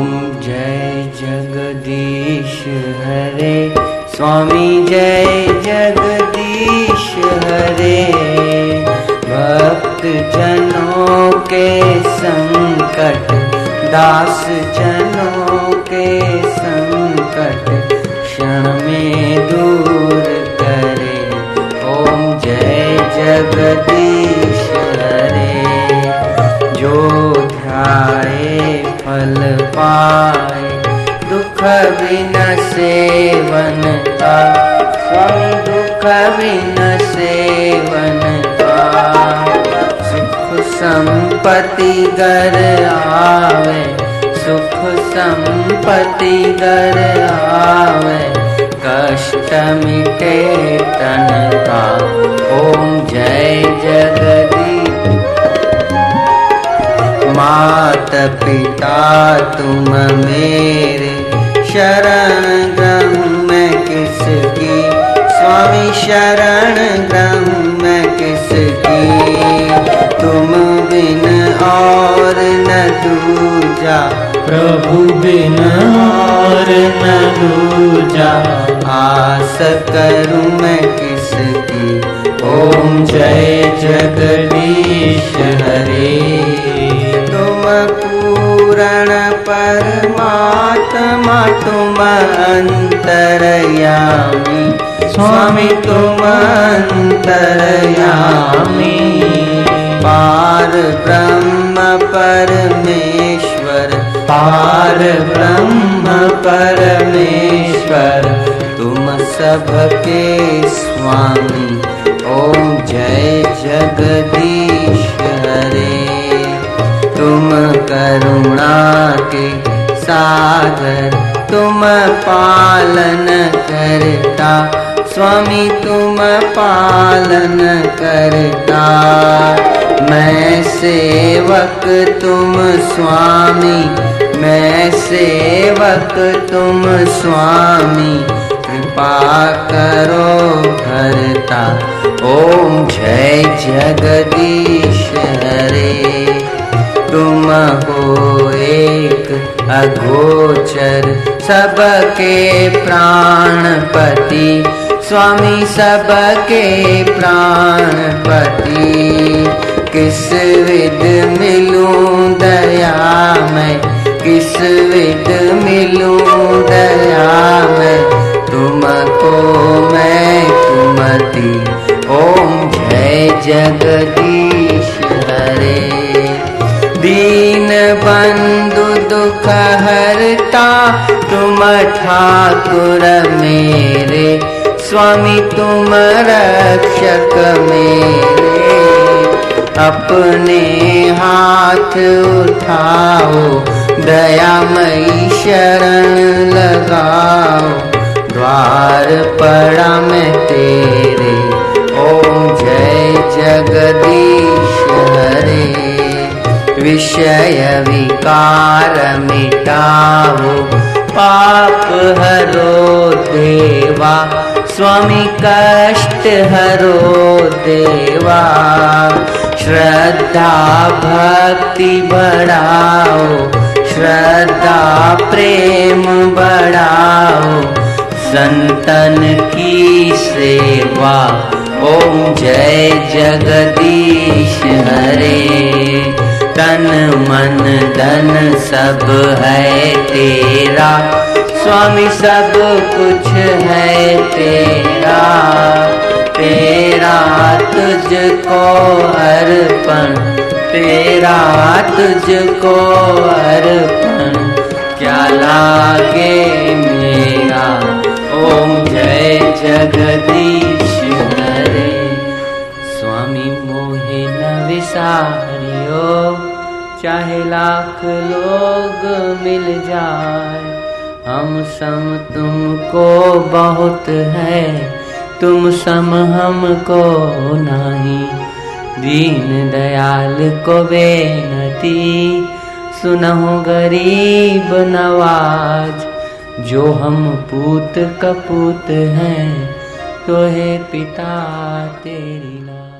ओम जय जगदीश हरे। स्वामी जय जगदीश हरे। भक्त जनों के संकट दास जनों पाए, दुख बिन सेवन का। स्वामी दुख बिन सेवन का। सुख संपत्ति घर आवे, सुख संपत्ति घर आवे। कष्ट मिटे तन का। ओम जय जगदीश मात पिता तुम मेरे शरण ग्रहण मैं किसकी? स्वामी शरण ग्रहण मैं किसकी? तुम बिन और न दूजा। प्रभु बिन और न दूजा। आस करूँ मैं किसकी? ओम जय जगदीश हरे। पूरण परमात्मा तुम अंतरयामी। स्वामी तुम अंतरयामी। पार ब्रह्म परमेश्वर, पार ब्रह्म परमेश्वर, तुम सबके स्वामी। ओम जय जगदीश। करुणा के सागर तुम पालन करता। स्वामी तुम पालन करता। मैं सेवक तुम स्वामी, मैं सेवक तुम स्वामी। कृपा करो भरता। ओम जय जगदीश हरे। तुम हो एक अगोचर सबके प्राणपति। स्वामी सबके प्राणपति। किस विद मिलूं दया मैं? किस विद मिलूं दया मैं? तुमको मैं कुमति ओम जय जगदीश दुख हरता तुम ठाकुर मेरे, स्वामी तुम रक्षक मेरे। अपने हाथ उठाओ, दयामयी शरण लगाओ। द्वार पड़ा मैं विषय विकार मिटाओ। पाप हरो देवा, स्वामी कष्ट हरो देवा। श्रद्धा भक्ति बढ़ाओ, श्रद्धा प्रेम बढ़ाओ। संतन की सेवा, ओम जय जगदीश हरे। तन मन धन सब है तेरा। स्वामी सब कुछ है तेरा। तेरा तुझको अर्पण, तेरा तुझको अर्पण। क्या लागे मेरा? ओम जय जगदीश। चाहे लाख लोग मिल जाए। हम सम तुमको बहुत है, तुम सम हमको नहीं। दीन दयाल को बेनती, सुनहो गरीब नवाज़। जो हम पूत कपूत हैं तो है पिता तेरी लाज